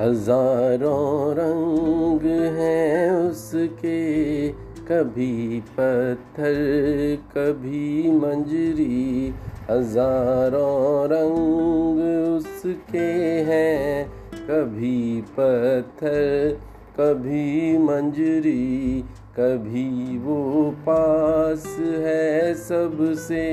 हज़ारों रंग हैं उसके, कभी पत्थर, कभी मंजरी। हज़ारों रंग उसके हैं, कभी पत्थर, कभी मंजरी। कभी वो पास है सबसे,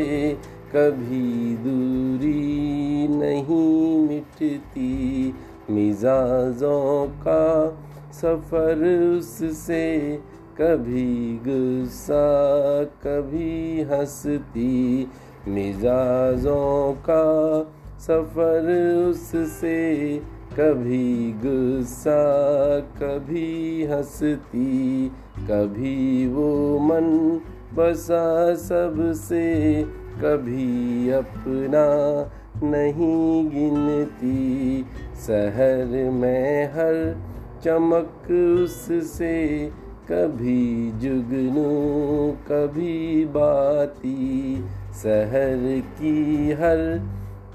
कभी दूरी नहीं मिटती। मिजाजों का सफ़र उससे कभी गुस्सा, कभी हंसती। मिजाजों का सफ़र उससे कभी गुस्सा, कभी हंसती। कभी वो मन बसा सबसे कभी अपना नहीं गिनती। शहर में हर चमक उससे कभी जुगनू, कभी बाती। शहर की हर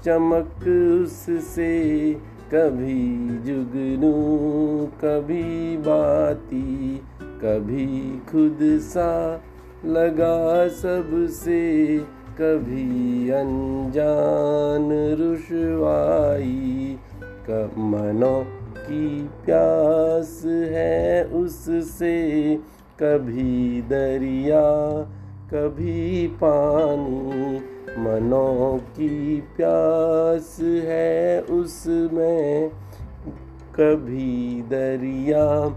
चमक उससे कभी जुगनू, कभी बाती। कभी खुद सा लगा सबसे कभी अनजान रुशवाई। मनों की प्यास है उससे कभी दरिया, कभी पानी। मनों की प्यास है उसमें कभी दरिया,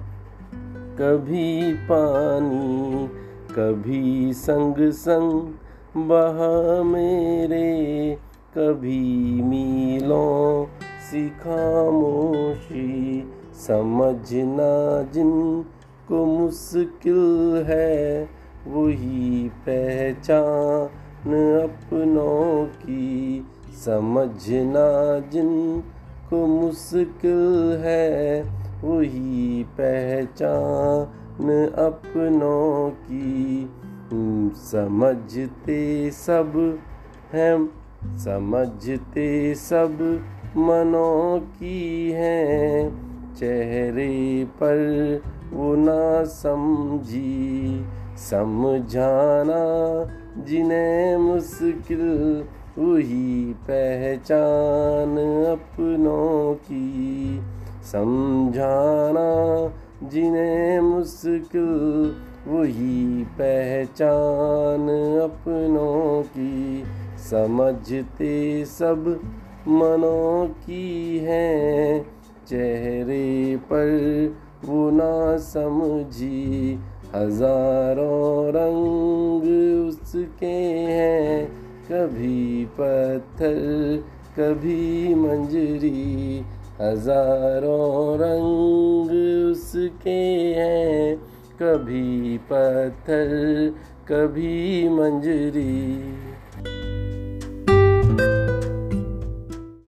कभी पानी। कभी संग संग बहा मेरे, कभी मीलों सी खामोशी। समझना जिन को मुश्किल है, वही पहचान अपनों की। समझना जिन को मुश्किल है, वही पहचान अपनों की। समझते सब हैं समझते सब मनों की हैं। चेहरे पर वो ना समझी, समझाना जिन्हें मुश्किल, वही पहचान अपनों की। समझाना जिन्हें मुश्किल वही पहचान अपनों की समझते सब मनों की हैं। चेहरे पर वो ना समझी हज़ारों रंग उसके हैं। कभी पत्थर, कभी मंजरी हज़ारों रंग उसके हैं। कभी पत्थर कभी मंजरी।